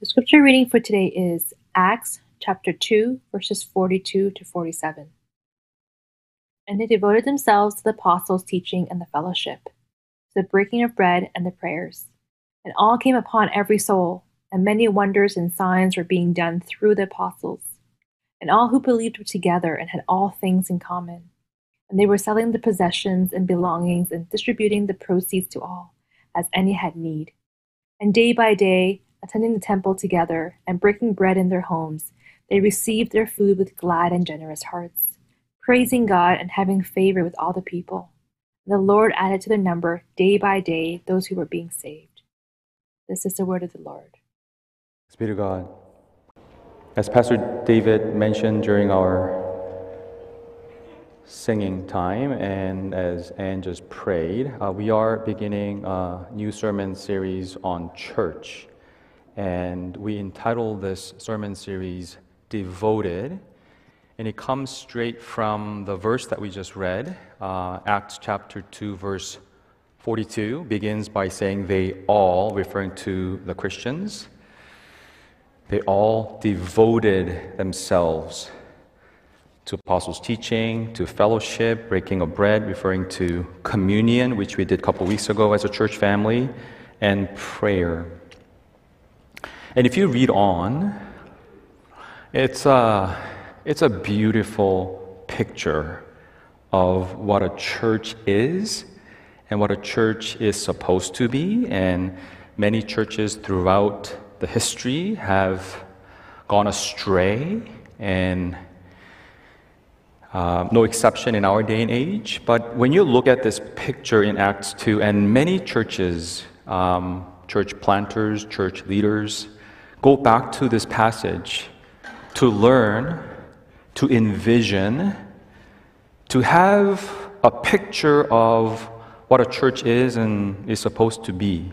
The scripture reading for today is Acts chapter 2, verses 42 to 47. And they devoted themselves to the apostles' teaching and the fellowship, to the breaking of bread and the prayers. And all came upon every soul, and many wonders and signs were being done through the apostles. And all who believed were together and had all things in common. And they were selling the possessions and belongings and distributing the proceeds to all, as any had need. And day by day, attending the temple together and breaking bread in their homes, they received their food with glad and generous hearts, praising God and having favor with all the people. And the Lord added to their number day by day those who were being saved. This is the word of the Lord. Speak to God. As Pastor David mentioned during our singing time, and as Anne just prayed, uh, we are beginning a new sermon series on church. And we entitled this sermon series Devoted. And it comes straight from the verse that we just read, uh, Acts chapter 2, verse 42, begins by saying, They all, referring to the Christians, they all devoted themselves to apostles' teaching, to fellowship, breaking of bread, referring to communion, which we did a couple weeks ago as a church family, and prayer. And if you read on, it's a, it's a beautiful picture of what a church is and what a church is supposed to be. And many churches throughout the history have gone astray and uh, no exception in our day and age. But when you look at this picture in Acts 2, and many churches, um, church planters, church leaders, go back to this passage to learn, to envision, to have a picture of what a church is and is supposed to be.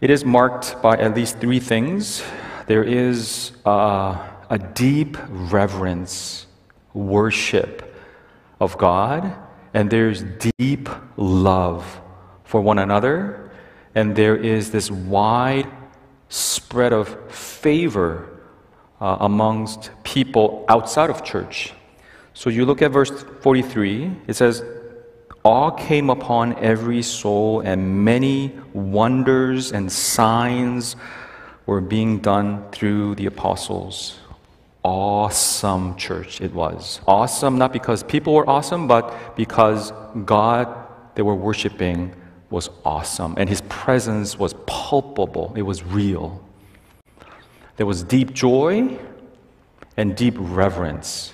It is marked by at least three things. There is a, a deep reverence worship of God, and there's deep love for one another, and there is this wide spread of favor uh, amongst people outside of church. So you look at verse 43, it says, Awe came upon every soul, and many wonders and signs were being done through the apostles awesome church it was. Awesome not because people were awesome, but because God they were worshiping was awesome and his presence was palpable, it was real. There was deep joy and deep reverence,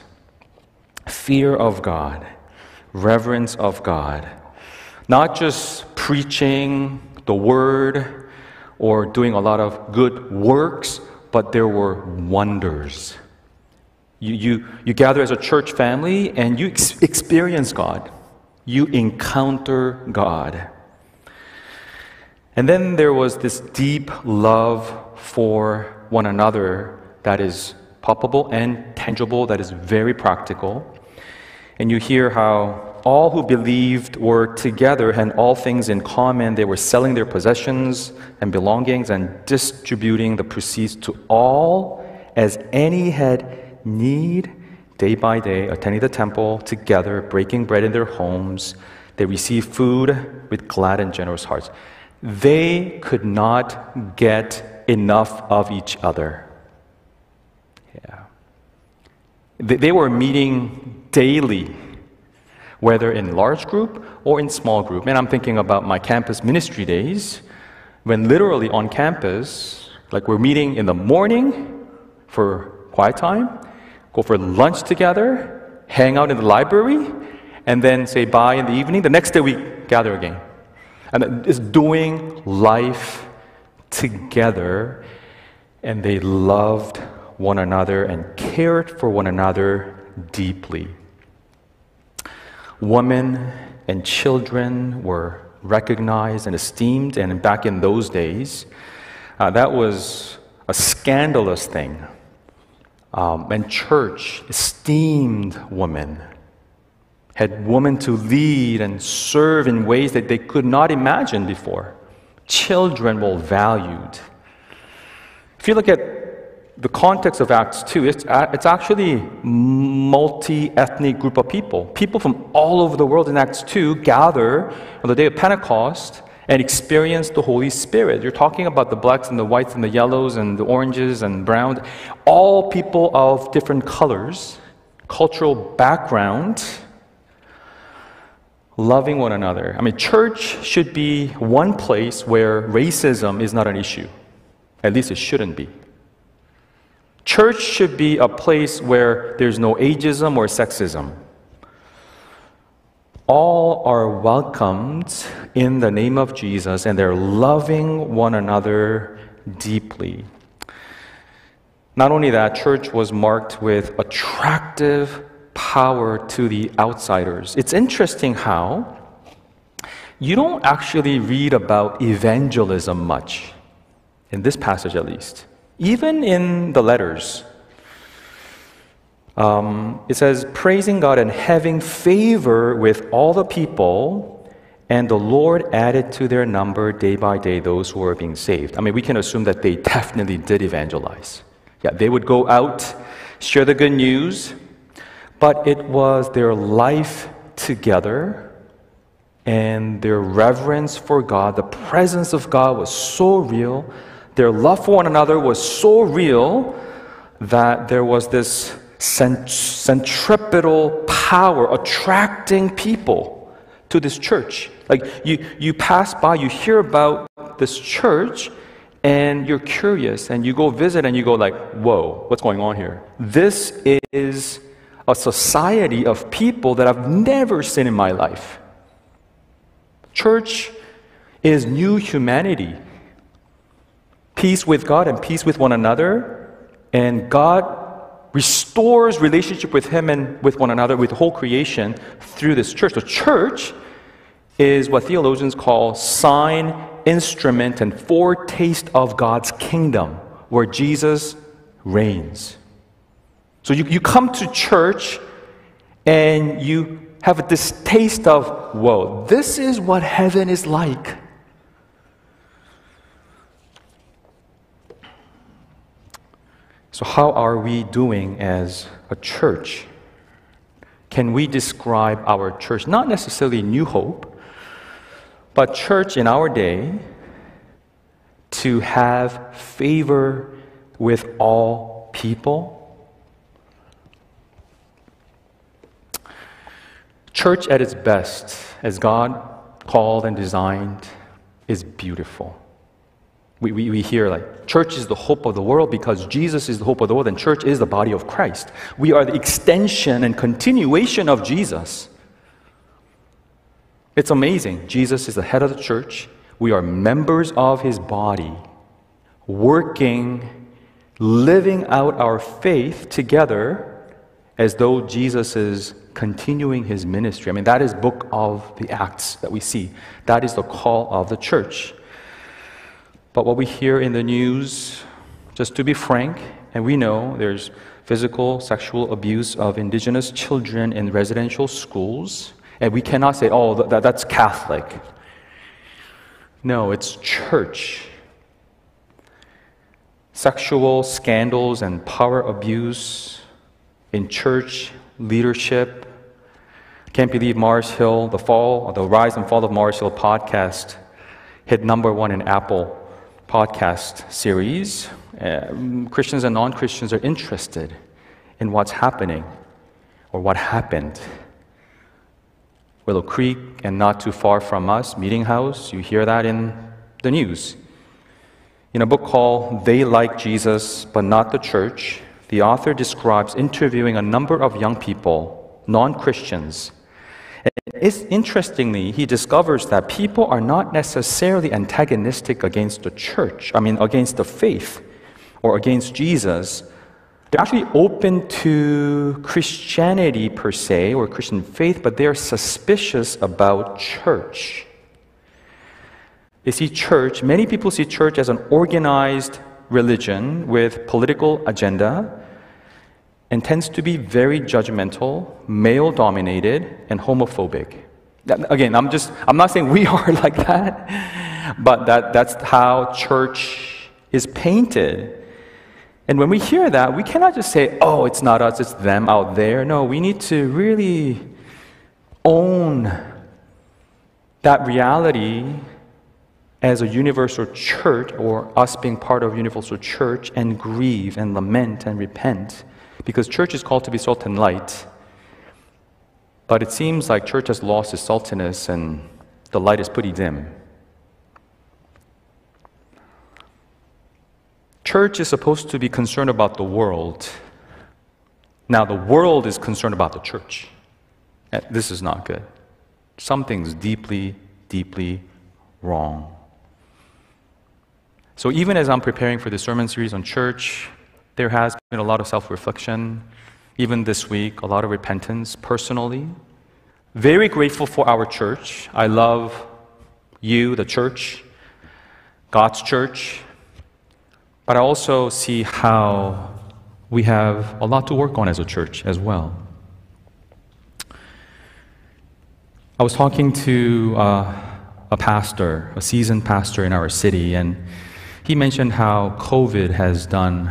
fear of God, reverence of God. Not just preaching the word or doing a lot of good works, but there were wonders you, you, you gather as a church family and you ex- experience God. You encounter God. And then there was this deep love for one another that is palpable and tangible, that is very practical. And you hear how all who believed were together and all things in common. They were selling their possessions and belongings and distributing the proceeds to all as any had need day by day, attending the temple together, breaking bread in their homes. They received food with glad and generous hearts. They could not get enough of each other. Yeah. They, they were meeting daily, whether in large group or in small group. And I'm thinking about my campus ministry days, when literally on campus, like we're meeting in the morning for quiet time, go for lunch together, hang out in the library, and then say bye in the evening. The next day we gather again. And it's doing life together, and they loved one another and cared for one another deeply. Women and children were recognized and esteemed, and back in those days, uh, that was a scandalous thing um, and church esteemed women, had women to lead and serve in ways that they could not imagine before. Children were valued. if you look at the context of Acts 2, it's, it's actually multi-ethnic group of people. People from all over the world in Acts 2 gather on the day of Pentecost and experience the Holy Spirit. You're talking about the blacks and the whites and the yellows and the oranges and browns, all people of different colors, cultural background, loving one another. I mean, church should be one place where racism is not an issue. At least it shouldn't be. Church should be a place where there's no ageism or sexism. All are welcomed in the name of Jesus and they're loving one another deeply. Not only that, church was marked with attractive power to the outsiders. It's interesting how you don't actually read about evangelism much, in this passage at least. Even in the letters, um, it says, praising God and having favor with all the people, and the Lord added to their number day by day those who were being saved. I mean, we can assume that they definitely did evangelize. Yeah, they would go out, share the good news, but it was their life together and their reverence for God. The presence of God was so real their love for one another was so real that there was this centripetal power attracting people to this church. Like you, you pass by, you hear about this church, and you're curious, and you go visit, and you go like, "Whoa, what's going on here?" This is a society of people that I've never seen in my life. Church is new humanity peace with God and peace with one another. And God restores relationship with Him and with one another, with the whole creation through this church. The church is what theologians call sign, instrument, and foretaste of God's kingdom, where Jesus reigns. So you, you come to church and you have this taste of, whoa, this is what heaven is like. So, how are we doing as a church? Can we describe our church, not necessarily New Hope, but church in our day, to have favor with all people? Church at its best, as God called and designed, is beautiful. We, we, we hear like church is the hope of the world because Jesus is the hope of the world and church is the body of Christ. We are the extension and continuation of Jesus. It's amazing. Jesus is the head of the church. We are members of his body, working, living out our faith together as though Jesus is continuing his ministry. I mean, that is book of the Acts that we see. That is the call of the church. But what we hear in the news, just to be frank, and we know there's physical, sexual abuse of indigenous children in residential schools, and we cannot say, oh, that, that's Catholic. No, it's church. Sexual scandals and power abuse in church leadership. Can't believe Mars Hill, the fall, or the rise and fall of Mars Hill podcast hit number one in Apple podcast series. Uh, Christians and non Christians are interested in what's happening or what happened. Willow Creek, and not too far from us, Meeting House, you hear that in the news. In a book called They Like Jesus But Not the Church, the author describes interviewing a number of young people, non Christians, interestingly, he discovers that people are not necessarily antagonistic against the church, I mean, against the faith or against Jesus. They're actually open to Christianity per se or Christian faith, but they're suspicious about church. They see church, many people see church as an organized religion with political agenda and tends to be very judgmental, male dominated, and homophobic. Again, I'm just, I'm not saying we are like that, but that, that's how church is painted. And when we hear that, we cannot just say, oh, it's not us, it's them out there. No, we need to really own that reality as a universal church or us being part of universal church and grieve and lament and repent. Because church is called to be salt and light. But it seems like church has lost its saltiness and the light is pretty dim. Church is supposed to be concerned about the world. Now the world is concerned about the church. Eh, this is not good. Something's deeply deeply wrong so, even as I'm preparing for the sermon series on church, there has been a lot of self reflection. Even this week, a lot of repentance personally. Very grateful for our church. I love you, the church, God's church. But I also see how we have a lot to work on as a church as well. I was talking to uh, a pastor, a seasoned pastor in our city, and he mentioned how COVID has done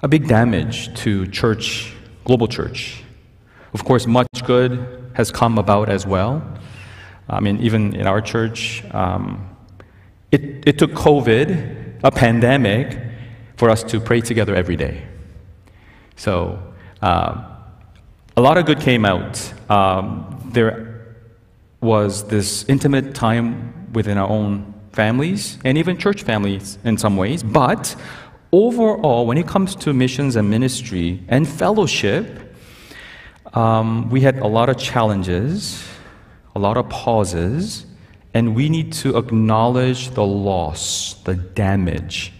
a big damage to church, global church. Of course, much good has come about as well. I mean, even in our church, um, it, it took COVID, a pandemic, for us to pray together every day. So, uh, a lot of good came out. Um, there was this intimate time within our own families and even church families in some ways. But overall, when it comes to missions and ministry and fellowship, um, we had a lot of challenges, a lot of pauses, and we need to acknowledge the loss, the damage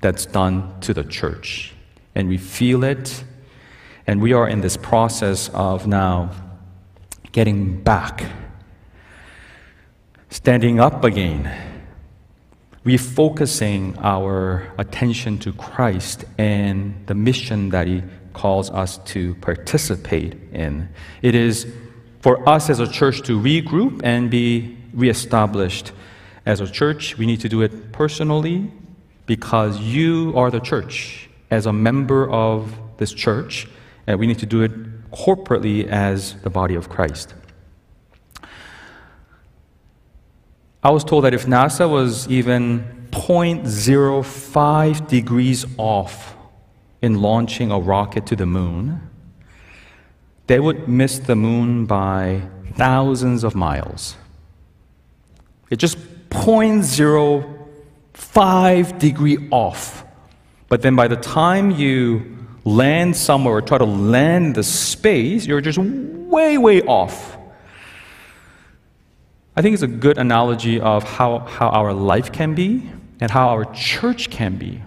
that's done to the church. And we feel it, and we are in this process of now getting back, standing up again refocusing our attention to Christ and the mission that He calls us to participate in. It is for us as a church to regroup and be reestablished. As a church, we need to do it personally because you are the church. As a member of this church, and we need to do it corporately as the body of Christ. I was told that if NASA was even 0.05 degrees off in launching a rocket to the moon, they would miss the moon by thousands of miles. It's just 0.05 degree off. But then by the time you land somewhere or try to land the space, you're just way, way off. I think it's a good analogy of how, how our life can be and how our church can be.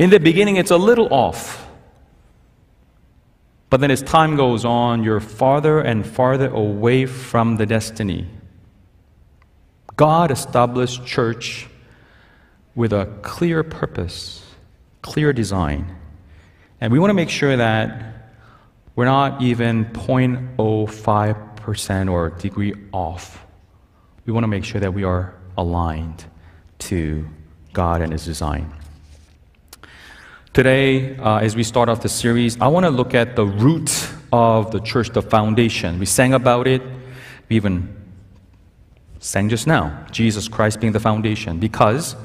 In the beginning, it's a little off. But then as time goes on, you're farther and farther away from the destiny. God established church with a clear purpose, clear design. And we want to make sure that we're not even 0.05 or degree off. We want to make sure that we are aligned to God and His design. Today, uh, as we start off the series, I want to look at the root of the church, the foundation. We sang about it. We even sang just now Jesus Christ being the foundation. Because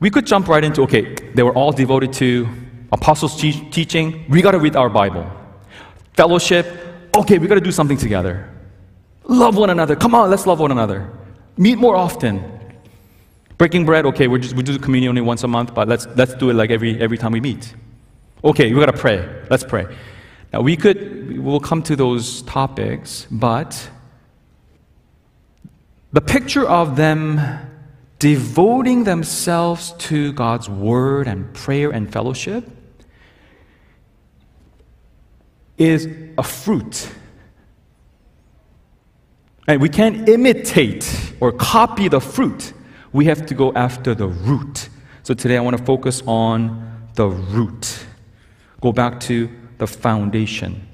we could jump right into okay, they were all devoted to apostles' te- teaching. We got to read our Bible. Fellowship, okay, we got to do something together. Love one another. Come on, let's love one another. Meet more often. Breaking bread, okay, we're just, we do the communion only once a month, but let's, let's do it like every, every time we meet. Okay, we got to pray. Let's pray. Now, we could, we'll come to those topics, but the picture of them devoting themselves to God's word and prayer and fellowship is a fruit. And we can't imitate or copy the fruit. We have to go after the root. So today I want to focus on the root. Go back to the foundation.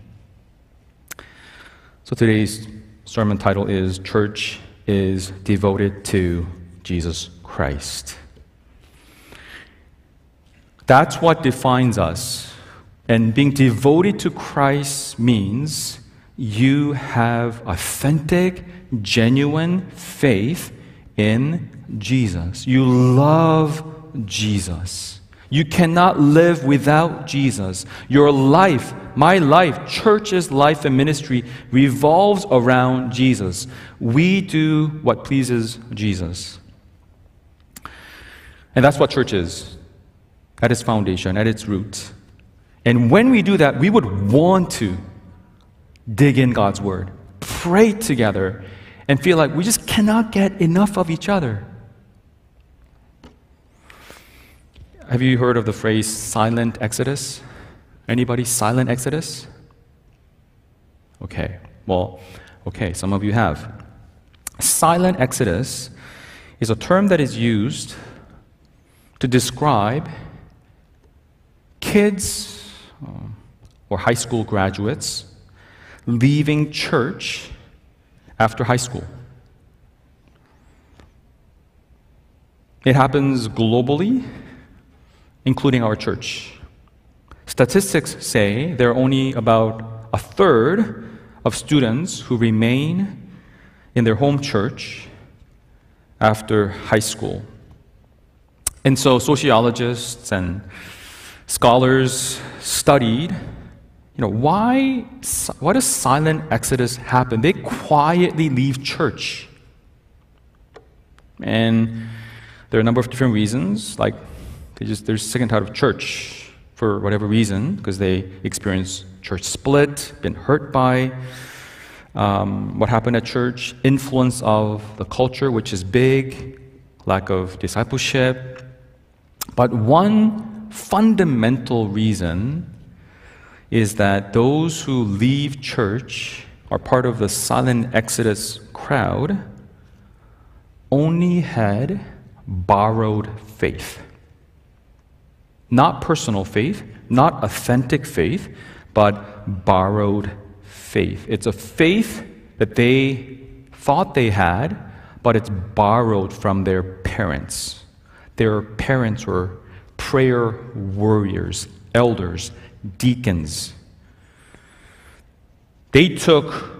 So today's sermon title is Church is Devoted to Jesus Christ. That's what defines us. And being devoted to Christ means you have authentic, genuine faith in Jesus. You love Jesus. You cannot live without Jesus. Your life, my life, church's life and ministry revolves around Jesus. We do what pleases Jesus. And that's what church is at its foundation, at its root. And when we do that, we would want to dig in God's Word, pray together, and feel like we just cannot get enough of each other. Have you heard of the phrase silent exodus? Anybody silent exodus? Okay, well, okay, some of you have. Silent exodus is a term that is used to describe kids um, or high school graduates leaving church after high school. It happens globally including our church. Statistics say there are only about a third of students who remain in their home church after high school. And so sociologists and scholars studied, you know, why, why does silent exodus happen? They quietly leave church. And there are a number of different reasons, like they just they're sick and tired of church for whatever reason because they experience church split, been hurt by um, what happened at church, influence of the culture, which is big, lack of discipleship. But one fundamental reason is that those who leave church are part of the silent exodus crowd only had borrowed faith. Not personal faith, not authentic faith, but borrowed faith. It's a faith that they thought they had, but it's borrowed from their parents. Their parents were prayer warriors, elders, deacons. They took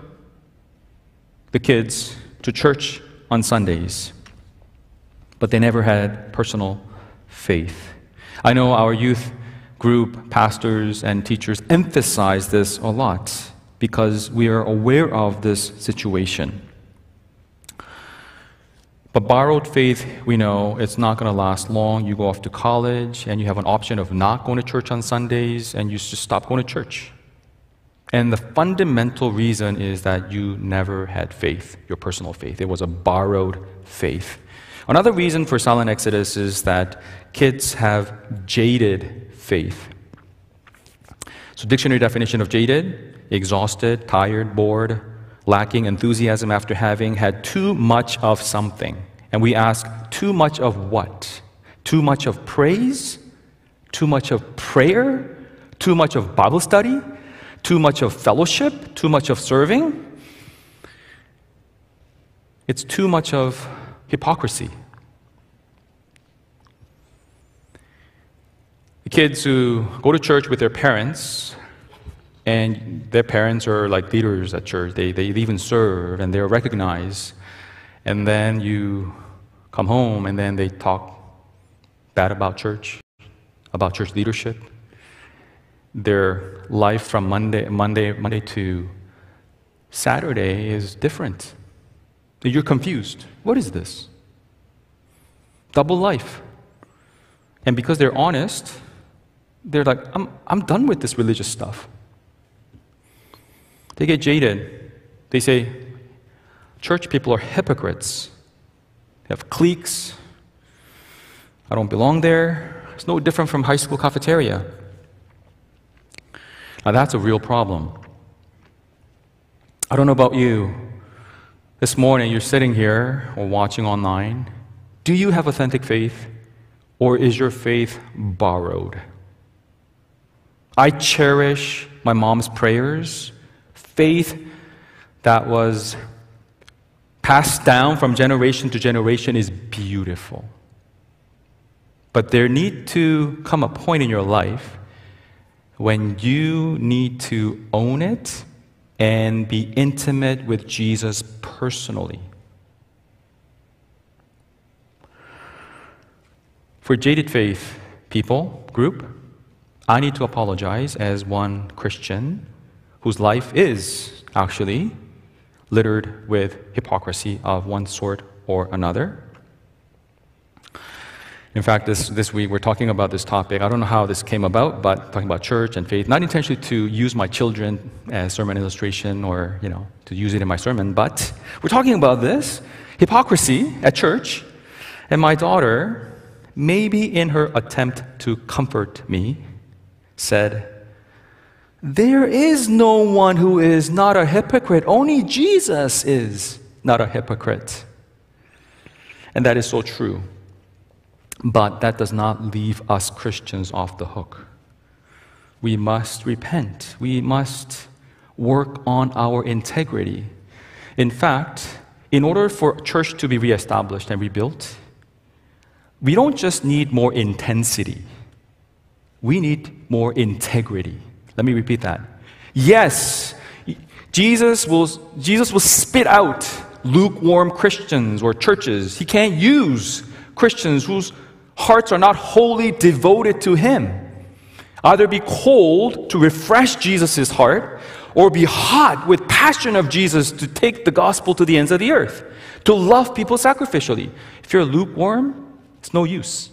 the kids to church on Sundays, but they never had personal faith. I know our youth group, pastors, and teachers emphasize this a lot because we are aware of this situation. But borrowed faith, we know it's not going to last long. You go off to college and you have an option of not going to church on Sundays and you just stop going to church. And the fundamental reason is that you never had faith, your personal faith. It was a borrowed faith. Another reason for silent exodus is that kids have jaded faith. So, dictionary definition of jaded exhausted, tired, bored, lacking enthusiasm after having had too much of something. And we ask, too much of what? Too much of praise? Too much of prayer? Too much of Bible study? Too much of fellowship? Too much of serving? It's too much of hypocrisy. The kids who go to church with their parents, and their parents are like leaders at church, they, they even serve and they're recognized, and then you come home and then they talk bad about church, about church leadership. Their life from Monday, Monday, Monday to Saturday is different. You're confused. What is this? Double life. And because they're honest, they're like, I'm, I'm done with this religious stuff. They get jaded. They say, church people are hypocrites. They have cliques. I don't belong there. It's no different from high school cafeteria. Now, that's a real problem. I don't know about you, this morning, you're sitting here or watching online. Do you have authentic faith, or is your faith borrowed? I cherish my mom's prayers, faith that was passed down from generation to generation is beautiful. But there need to come a point in your life when you need to own it and be intimate with Jesus personally. For Jaded Faith people group, I need to apologize as one Christian whose life is actually littered with hypocrisy of one sort or another. In fact, this, this week we're talking about this topic. I don't know how this came about, but talking about church and faith, not intentionally to use my children as sermon illustration or, you know, to use it in my sermon, but we're talking about this hypocrisy at church. And my daughter, maybe in her attempt to comfort me, said, There is no one who is not a hypocrite. Only Jesus is not a hypocrite. And that is so true. But that does not leave us Christians off the hook. We must repent. We must work on our integrity. In fact, in order for church to be reestablished and rebuilt, we don't just need more intensity. We need more integrity. Let me repeat that. Yes, Jesus will, Jesus will spit out lukewarm Christians or churches. He can't use Christians whose hearts are not wholly devoted to Him. Either be cold to refresh Jesus' heart, or be hot with passion of Jesus to take the gospel to the ends of the earth, to love people sacrificially. If you're lukewarm, it's no use.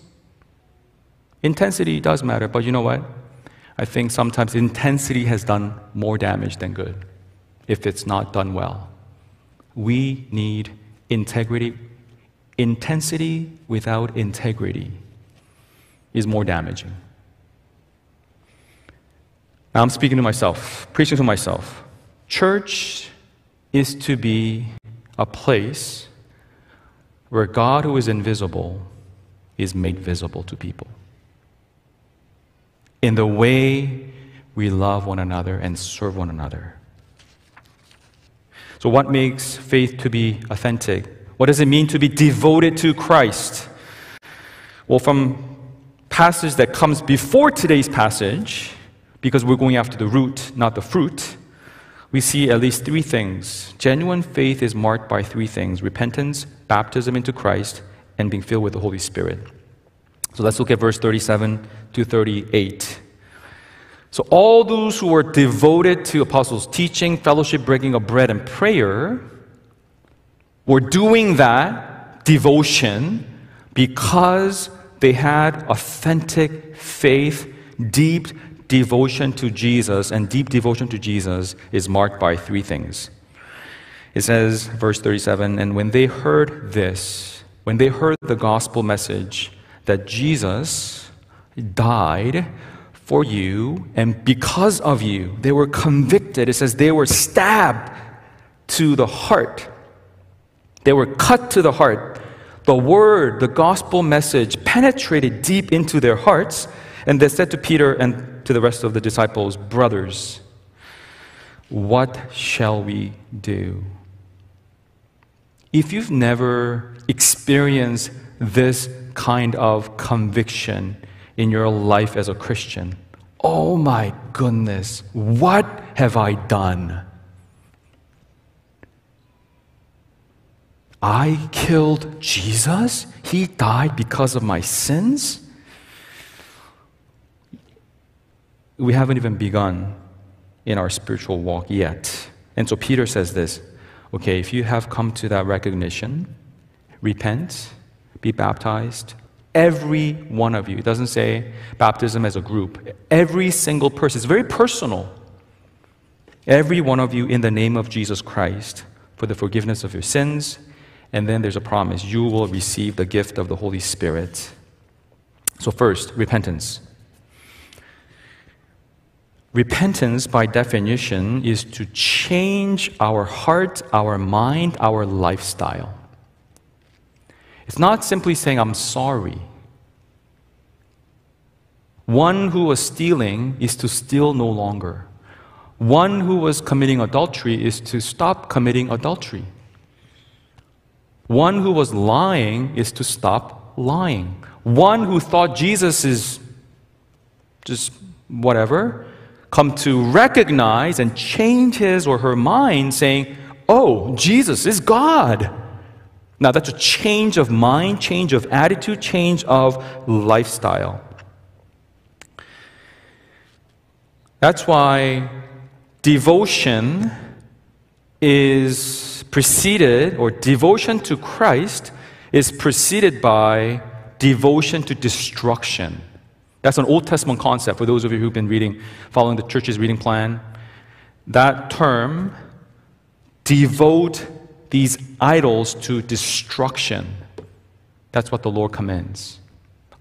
Intensity does matter, but you know what? I think sometimes intensity has done more damage than good if it's not done well. We need integrity Intensity without integrity is more damaging. Now I'm speaking to myself, preaching to myself. Church is to be a place where God, who is invisible, is made visible to people. In the way we love one another and serve one another. So, what makes faith to be authentic? What does it mean to be devoted to Christ? Well, from passage that comes before today's passage, because we're going after the root, not the fruit, we see at least three things. Genuine faith is marked by three things repentance, baptism into Christ, and being filled with the Holy Spirit. So let's look at verse 37 to 38. So, all those who were devoted to apostles' teaching, fellowship, breaking of bread, and prayer were doing that devotion because they had authentic faith, deep devotion to Jesus, and deep devotion to Jesus is marked by three things. It says, verse 37, and when they heard this, when they heard the gospel message that Jesus died for you, and because of you, they were convicted. It says they were stabbed to the heart they were cut to the heart. The word, the gospel message penetrated deep into their hearts, and they said to Peter and to the rest of the disciples, Brothers, what shall we do? If you've never experienced this kind of conviction in your life as a Christian, oh my goodness, what have I done? I killed Jesus? He died because of my sins? We haven't even begun in our spiritual walk yet. And so Peter says this okay, if you have come to that recognition, repent, be baptized. Every one of you. It doesn't say baptism as a group. Every single person. It's very personal. Every one of you in the name of Jesus Christ for the forgiveness of your sins and then there's a promise you will receive the gift of the Holy Spirit. So, first, repentance. Repentance, by definition, is to change our heart, our mind, our lifestyle. It's not simply saying, I'm sorry. One who was stealing is to steal no longer. One who was committing adultery is to stop committing adultery. One who was lying is to stop lying. One who thought Jesus is just whatever, come to recognize and change his or her mind, saying, Oh, Jesus is God. Now, that's a change of mind, change of attitude, change of lifestyle. That's why devotion is preceded, or devotion to Christ is preceded by devotion to destruction. That's an Old Testament concept for those of you who've been reading, following the church's reading plan. That term, devote these idols to destruction. That's what the Lord commends.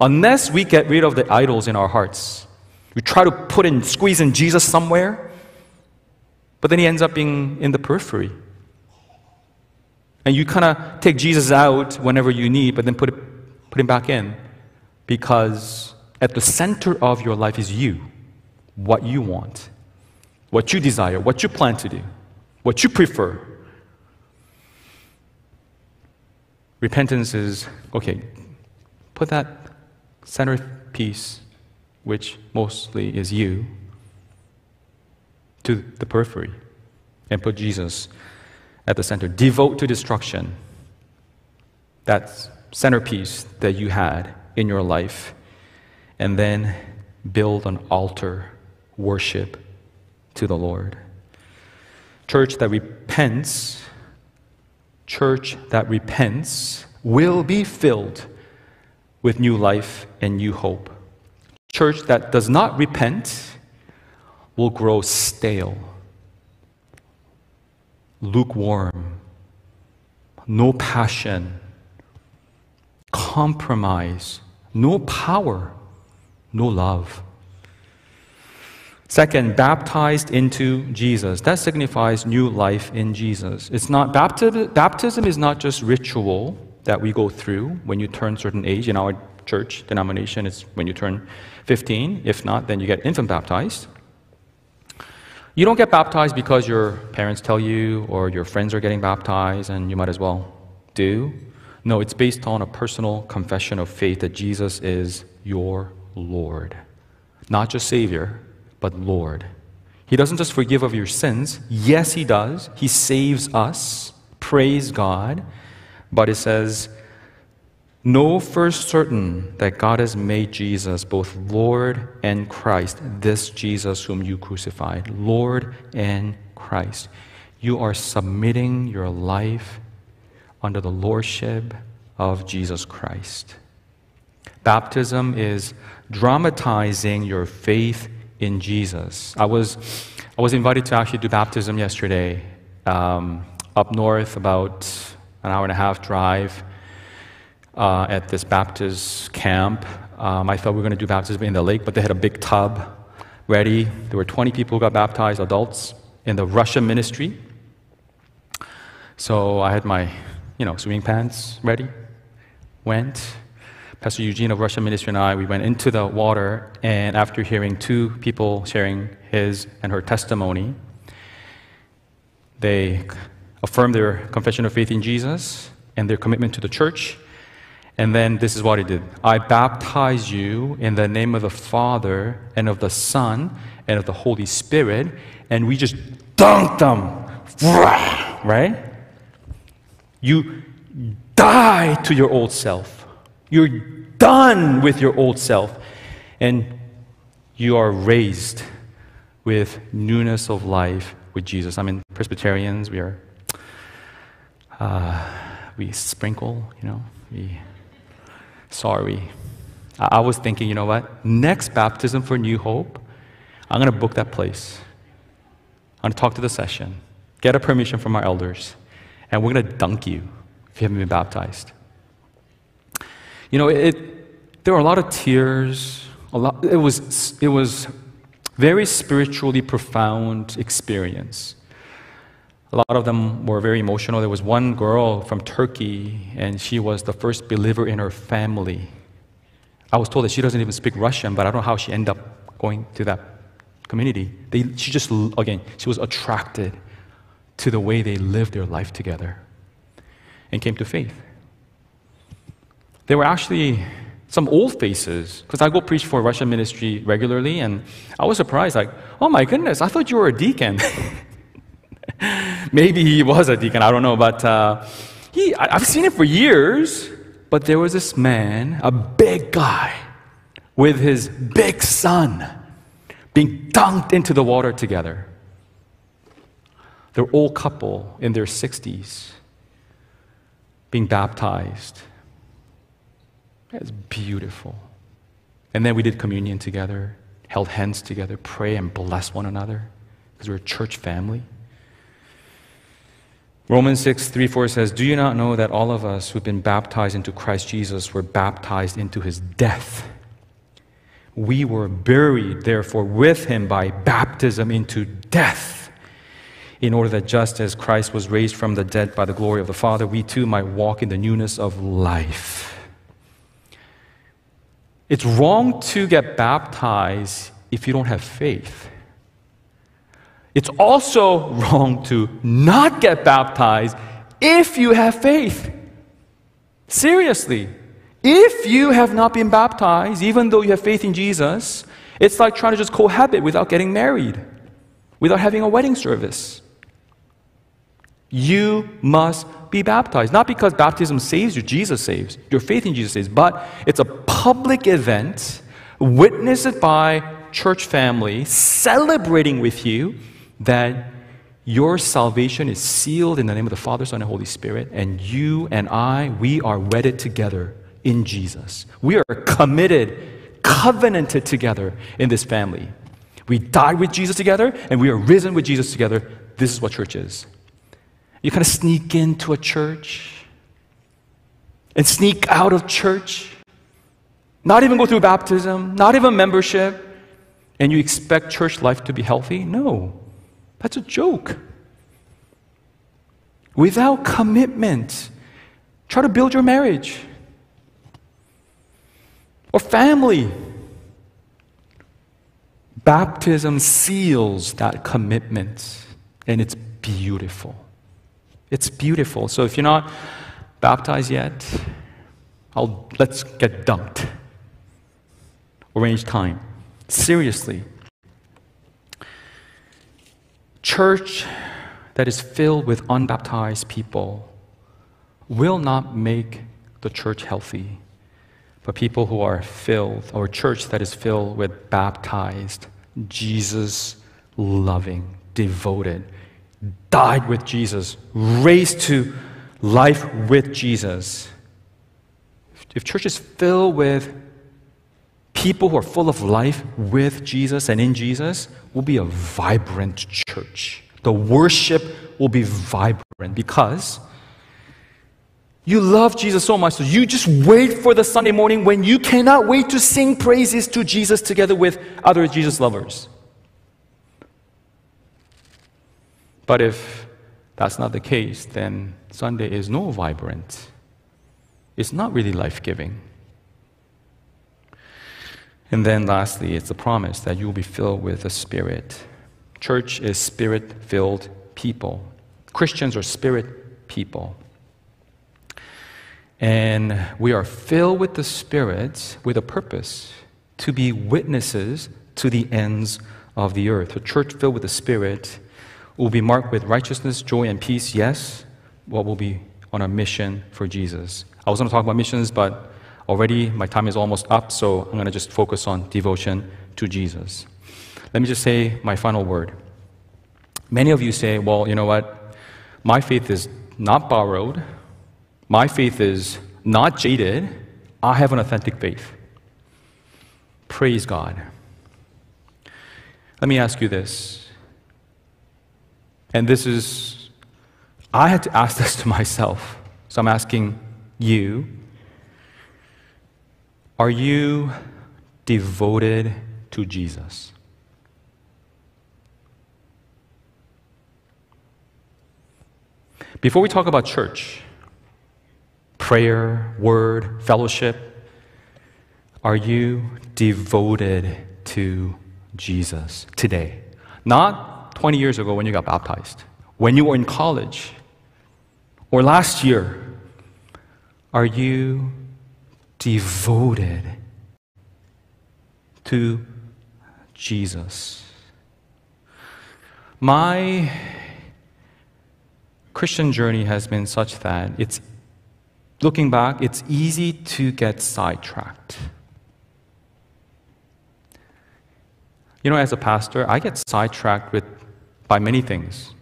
Unless we get rid of the idols in our hearts, we try to put in, squeeze in Jesus somewhere, but then he ends up being in the periphery. And you kind of take Jesus out whenever you need, but then put, it, put him back in because at the center of your life is you, what you want, what you desire, what you plan to do, what you prefer. Repentance is okay, put that centerpiece, which mostly is you, to the periphery and put Jesus at the center. Devote to destruction. That centerpiece that you had in your life. And then build an altar, worship to the Lord. Church that repents church that repents will be filled with new life and new hope. Church that does not repent will grow stale, lukewarm, no passion, compromise, no power, no love. Second, baptized into Jesus. That signifies new life in Jesus. It's not baptism, baptism is not just ritual that we go through when you turn certain age. In our church denomination, it's when you turn 15. If not, then you get infant baptized. You don't get baptized because your parents tell you or your friends are getting baptized and you might as well do. No, it's based on a personal confession of faith that Jesus is your Lord. Not just Savior, but Lord. He doesn't just forgive of your sins. Yes, He does. He saves us. Praise God. But it says, Know first certain that God has made Jesus both Lord and Christ, this Jesus whom you crucified, Lord and Christ. You are submitting your life under the lordship of Jesus Christ. Baptism is dramatizing your faith in Jesus. I was, I was invited to actually do baptism yesterday um, up north, about an hour and a half drive uh, at this Baptist camp. Um, I thought we were going to do baptism in the lake, but they had a big tub ready. There were 20 people who got baptized, adults, in the Russian ministry. So I had my, you know, swimming pants ready. Went, Pastor Eugene of Russian Ministry and I, we went into the water, and after hearing two people sharing his and her testimony, they affirmed their confession of faith in Jesus and their commitment to the church. And then this is what he did I baptize you in the name of the Father and of the Son and of the Holy Spirit. And we just dunked them. Right? You die to your old self. You're done with your old self. And you are raised with newness of life with Jesus. I mean, Presbyterians, we are, uh, we sprinkle, you know, we, sorry. I, I was thinking, you know what? Next baptism for New Hope, I'm going to book that place. I'm going to talk to the session, get a permission from our elders, and we're going to dunk you if you haven't been baptized. You know, it, there were a lot of tears. A lot, it, was, it was very spiritually profound experience. A lot of them were very emotional. There was one girl from Turkey, and she was the first believer in her family. I was told that she doesn't even speak Russian, but I don't know how she ended up going to that community. They, she just, again, she was attracted to the way they lived their life together and came to faith. They were actually some old faces because I go preach for Russian ministry regularly, and I was surprised, like, oh my goodness, I thought you were a deacon. Maybe he was a deacon, I don't know, but uh, he, I, I've seen him for years. But there was this man, a big guy, with his big son, being dunked into the water together. They're old couple in their 60s being baptized. That's beautiful. And then we did communion together, held hands together, pray and bless one another because we're a church family. Romans 6, 3, 4 says, Do you not know that all of us who've been baptized into Christ Jesus were baptized into his death? We were buried, therefore, with him by baptism into death, in order that just as Christ was raised from the dead by the glory of the Father, we too might walk in the newness of life. It's wrong to get baptized if you don't have faith. It's also wrong to not get baptized if you have faith. Seriously. If you have not been baptized, even though you have faith in Jesus, it's like trying to just cohabit without getting married, without having a wedding service. You must be baptized. Not because baptism saves you, Jesus saves, your faith in Jesus saves, but it's a public event witnessed by church family celebrating with you that your salvation is sealed in the name of the Father, Son, and Holy Spirit, and you and I, we are wedded together in Jesus. We are committed, covenanted together in this family. We died with Jesus together, and we are risen with Jesus together. This is what church is. You kind of sneak into a church and sneak out of church, not even go through baptism, not even membership, and you expect church life to be healthy? No. That's a joke. Without commitment, try to build your marriage or family. Baptism seals that commitment, and it's beautiful. It's beautiful. So if you're not baptized yet, I'll, let's get dunked. Arrange time. Seriously, church that is filled with unbaptized people will not make the church healthy. But people who are filled, or church that is filled with baptized, Jesus loving, devoted, died with Jesus, raised to life with Jesus. If church is filled with people who are full of life with Jesus and in Jesus will be a vibrant church. The worship will be vibrant because you love Jesus so much, so you just wait for the Sunday morning when you cannot wait to sing praises to Jesus together with other Jesus lovers. But if that's not the case, then Sunday is no vibrant. It's not really life giving. And then lastly, it's a promise that you will be filled with the Spirit. Church is spirit filled people. Christians are spirit people. And we are filled with the Spirit with a purpose to be witnesses to the ends of the earth. A church filled with the Spirit will be marked with righteousness, joy, and peace, yes, what will be on a mission for Jesus. I was going to talk about missions, but Already, my time is almost up, so I'm going to just focus on devotion to Jesus. Let me just say my final word. Many of you say, well, you know what? My faith is not borrowed, my faith is not jaded. I have an authentic faith. Praise God. Let me ask you this. And this is, I had to ask this to myself. So I'm asking you are you devoted to Jesus? Before we talk about church, prayer, word, fellowship, are you devoted to Jesus today? Not 20 years ago when you got baptized, when you were in college, or last year. Are you devoted to Jesus. My Christian journey has been such that it's looking back, it's easy to get sidetracked. You know, as a pastor, I get sidetracked with by many things,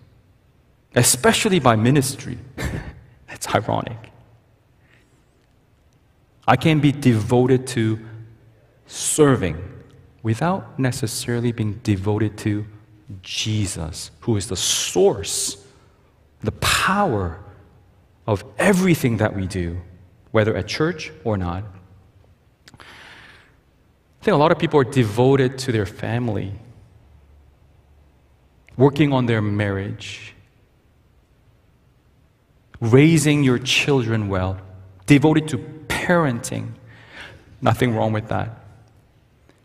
especially by ministry. That's ironic. I can be devoted to serving without necessarily being devoted to Jesus, who is the source, the power of everything that we do, whether at church or not. I think a lot of people are devoted to their family, working on their marriage, raising your children well, devoted to parenting. Nothing wrong with that.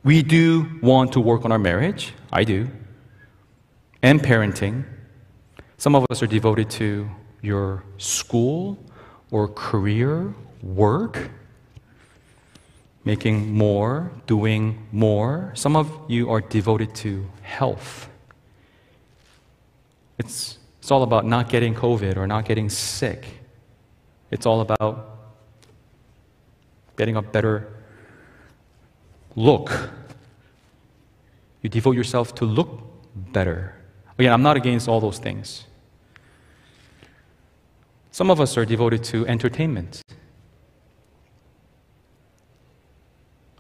We do want to work on our marriage. I do. And parenting. Some of us are devoted to your school or career, work making more, doing more. Some of you are devoted to health. It's, it's all about not getting COVID or not getting sick. It's all about getting a better look. You devote yourself to look better. Again, I'm not against all those things. Some of us are devoted to entertainment.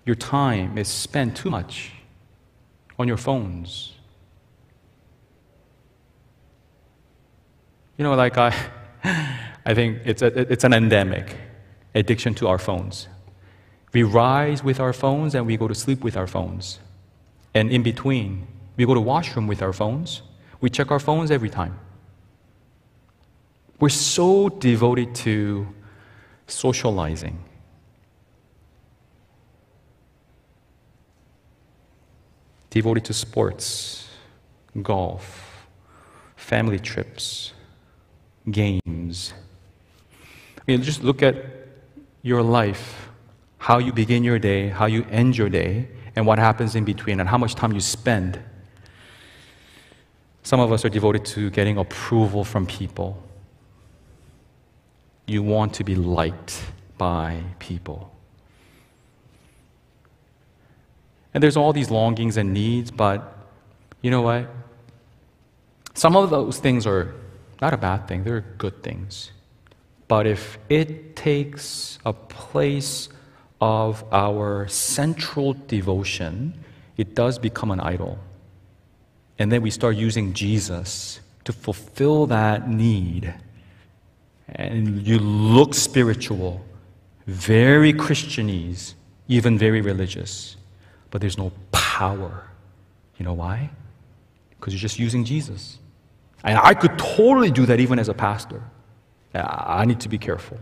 your time is spent too much on your phones. You know, like I, I think it's, a, it's an endemic addiction to our phones. We rise with our phones and we go to sleep with our phones. And in between, we go to washroom with our phones. We check our phones every time. We're so devoted to socializing devoted to sports, golf, family trips, games. I mean, just look at your life, how you begin your day, how you end your day, and what happens in between, and how much time you spend. Some of us are devoted to getting approval from people. You want to be liked by people. And there's all these longings and needs, but you know what? Some of those things are not a bad thing, they're good things. But if it takes a place of our central devotion, it does become an idol. And then we start using Jesus to fulfill that need. And you look spiritual, very Christianese, even very religious but there's no power. You know why? Because you're just using Jesus. And I could totally do that even as a pastor. I need to be careful.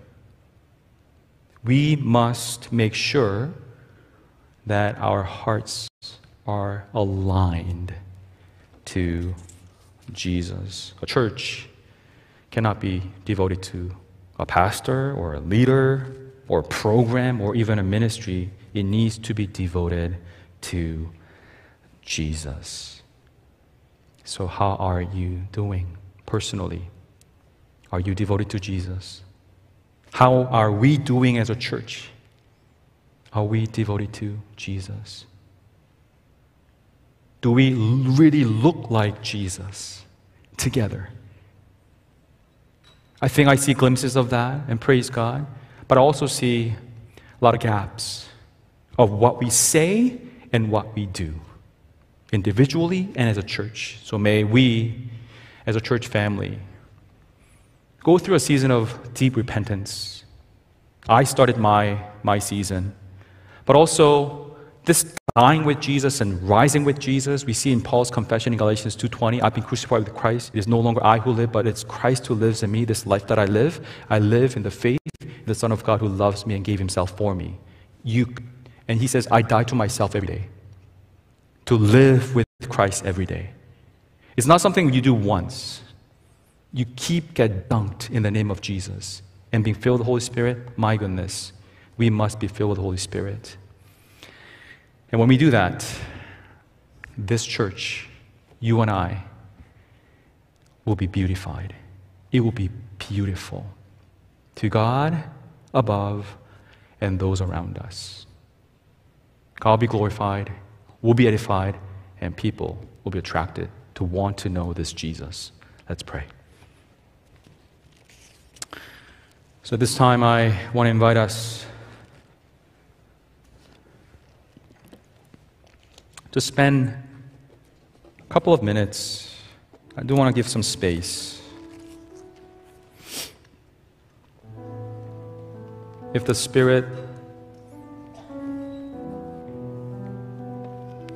We must make sure that our hearts are aligned to Jesus. A church cannot be devoted to a pastor or a leader or a program or even a ministry. It needs to be devoted to Jesus. So, how are you doing personally? Are you devoted to Jesus? How are we doing as a church? Are we devoted to Jesus? Do we really look like Jesus together? I think I see glimpses of that, and praise God. But I also see a lot of gaps of what we say and what we do, individually and as a church. So may we, as a church family, go through a season of deep repentance. I started my, my season, but also this dying with Jesus and rising with Jesus. We see in Paul's confession in Galatians 2:20, I've been crucified with Christ. It is no longer I who live, but it's Christ who lives in me. This life that I live, I live in the faith in the Son of God who loves me and gave himself for me. You and he says, I die to myself every day. To live with Christ every day. It's not something you do once. You keep get dunked in the name of Jesus and being filled with the Holy Spirit. My goodness, We must be filled with the Holy Spirit. And when we do that, this church, you and I, will be beautified. It will be beautiful to God above and those around us. God be glorified, we'll be edified, and people will be attracted to want to know this Jesus. Let's pray. So, this time I want to invite us to spend a couple of minutes. I do want to give some space. If the Spirit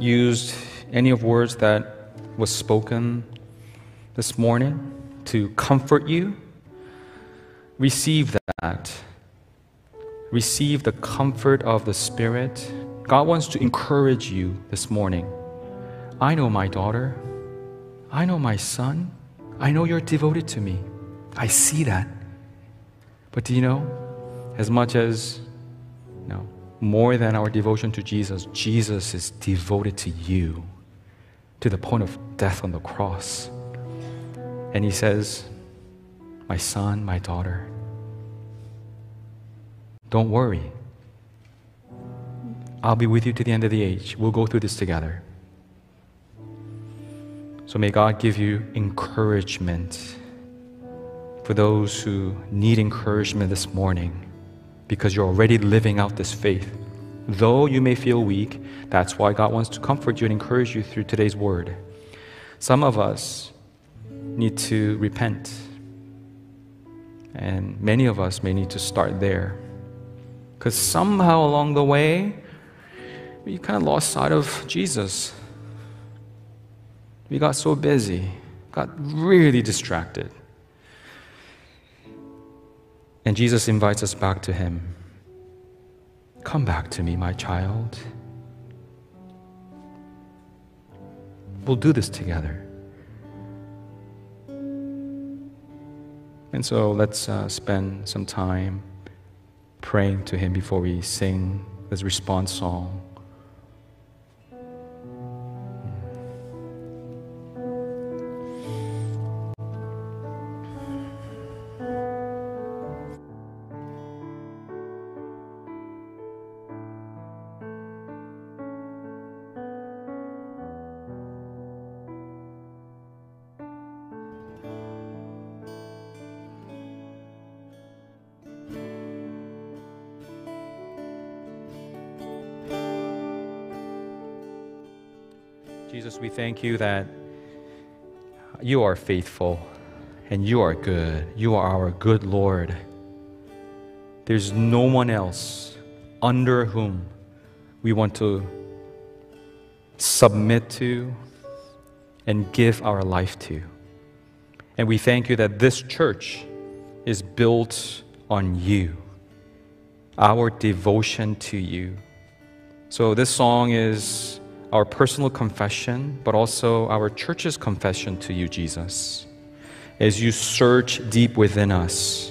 used any of words that was spoken this morning to comfort you, receive that. Receive the comfort of the Spirit. God wants to encourage you this morning. I know my daughter. I know my son. I know you're devoted to me. I see that. But do you know, as much as you know, more than our devotion to Jesus, Jesus is devoted to you to the point of death on the cross. And he says, My son, my daughter, don't worry. I'll be with you to the end of the age. We'll go through this together. So may God give you encouragement for those who need encouragement this morning because you're already living out this faith. Though you may feel weak, that's why God wants to comfort you and encourage you through today's word. Some of us need to repent, and many of us may need to start there. Because somehow along the way, we kind of lost sight of Jesus. We got so busy, got really distracted. And Jesus invites us back to Him. Come back to me, my child. We'll do this together. And so let's uh, spend some time praying to Him before we sing this response song. Thank you that you are faithful and you are good. You are our good Lord. There's no one else under whom we want to submit to and give our life to. And we thank you that this church is built on you, our devotion to you. So this song is our personal confession, but also our church's confession to you, Jesus. As you search deep within us,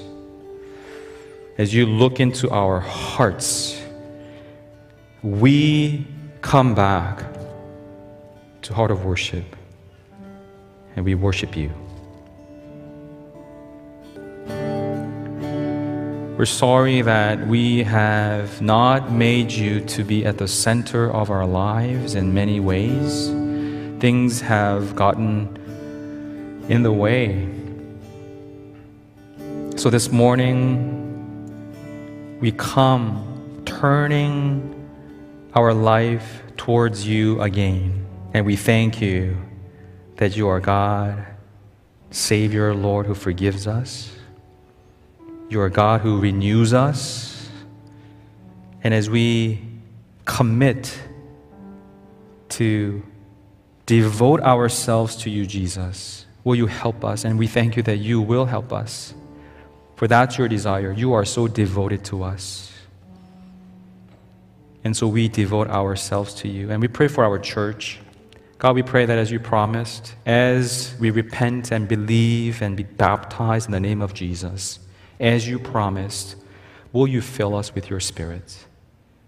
as you look into our hearts, we come back to heart of worship and we worship you. We're sorry that we have not made you to be at the center of our lives in many ways. Things have gotten in the way. So this morning, we come turning our life towards you again. And we thank you that you are God, Savior, Lord, who forgives us you are God who renews us. And as we commit to devote ourselves to you, Jesus, will you help us? And we thank you that you will help us. For that's your desire. You are so devoted to us. And so we devote ourselves to you. And we pray for our church. God, we pray that as you promised, as we repent and believe and be baptized in the name of Jesus, as you promised, will you fill us with your Spirit?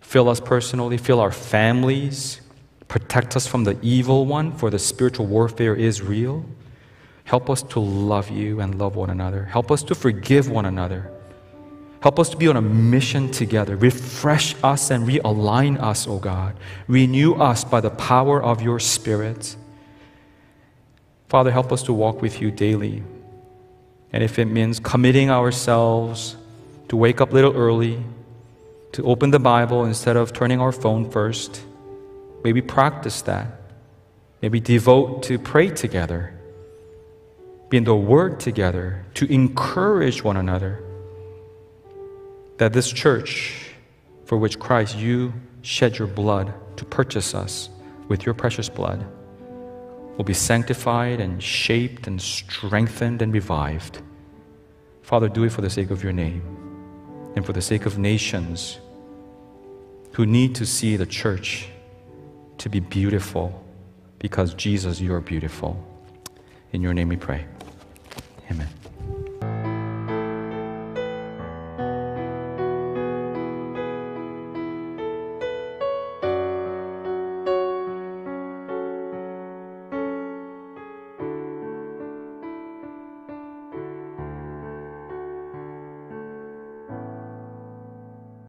Fill us personally, fill our families, protect us from the evil one, for the spiritual warfare is real. Help us to love you and love one another. Help us to forgive one another. Help us to be on a mission together. Refresh us and realign us, O God. Renew us by the power of your Spirit. Father, help us to walk with you daily. And if it means committing ourselves to wake up a little early, to open the Bible instead of turning our phone first, maybe practice that. Maybe devote to pray together, be in the Word together, to encourage one another. That this church, for which Christ, you shed your blood to purchase us with your precious blood, will be sanctified and shaped and strengthened and revived. Father, do it for the sake of your name and for the sake of nations who need to see the church to be beautiful because Jesus, you are beautiful. In your name we pray. Amen.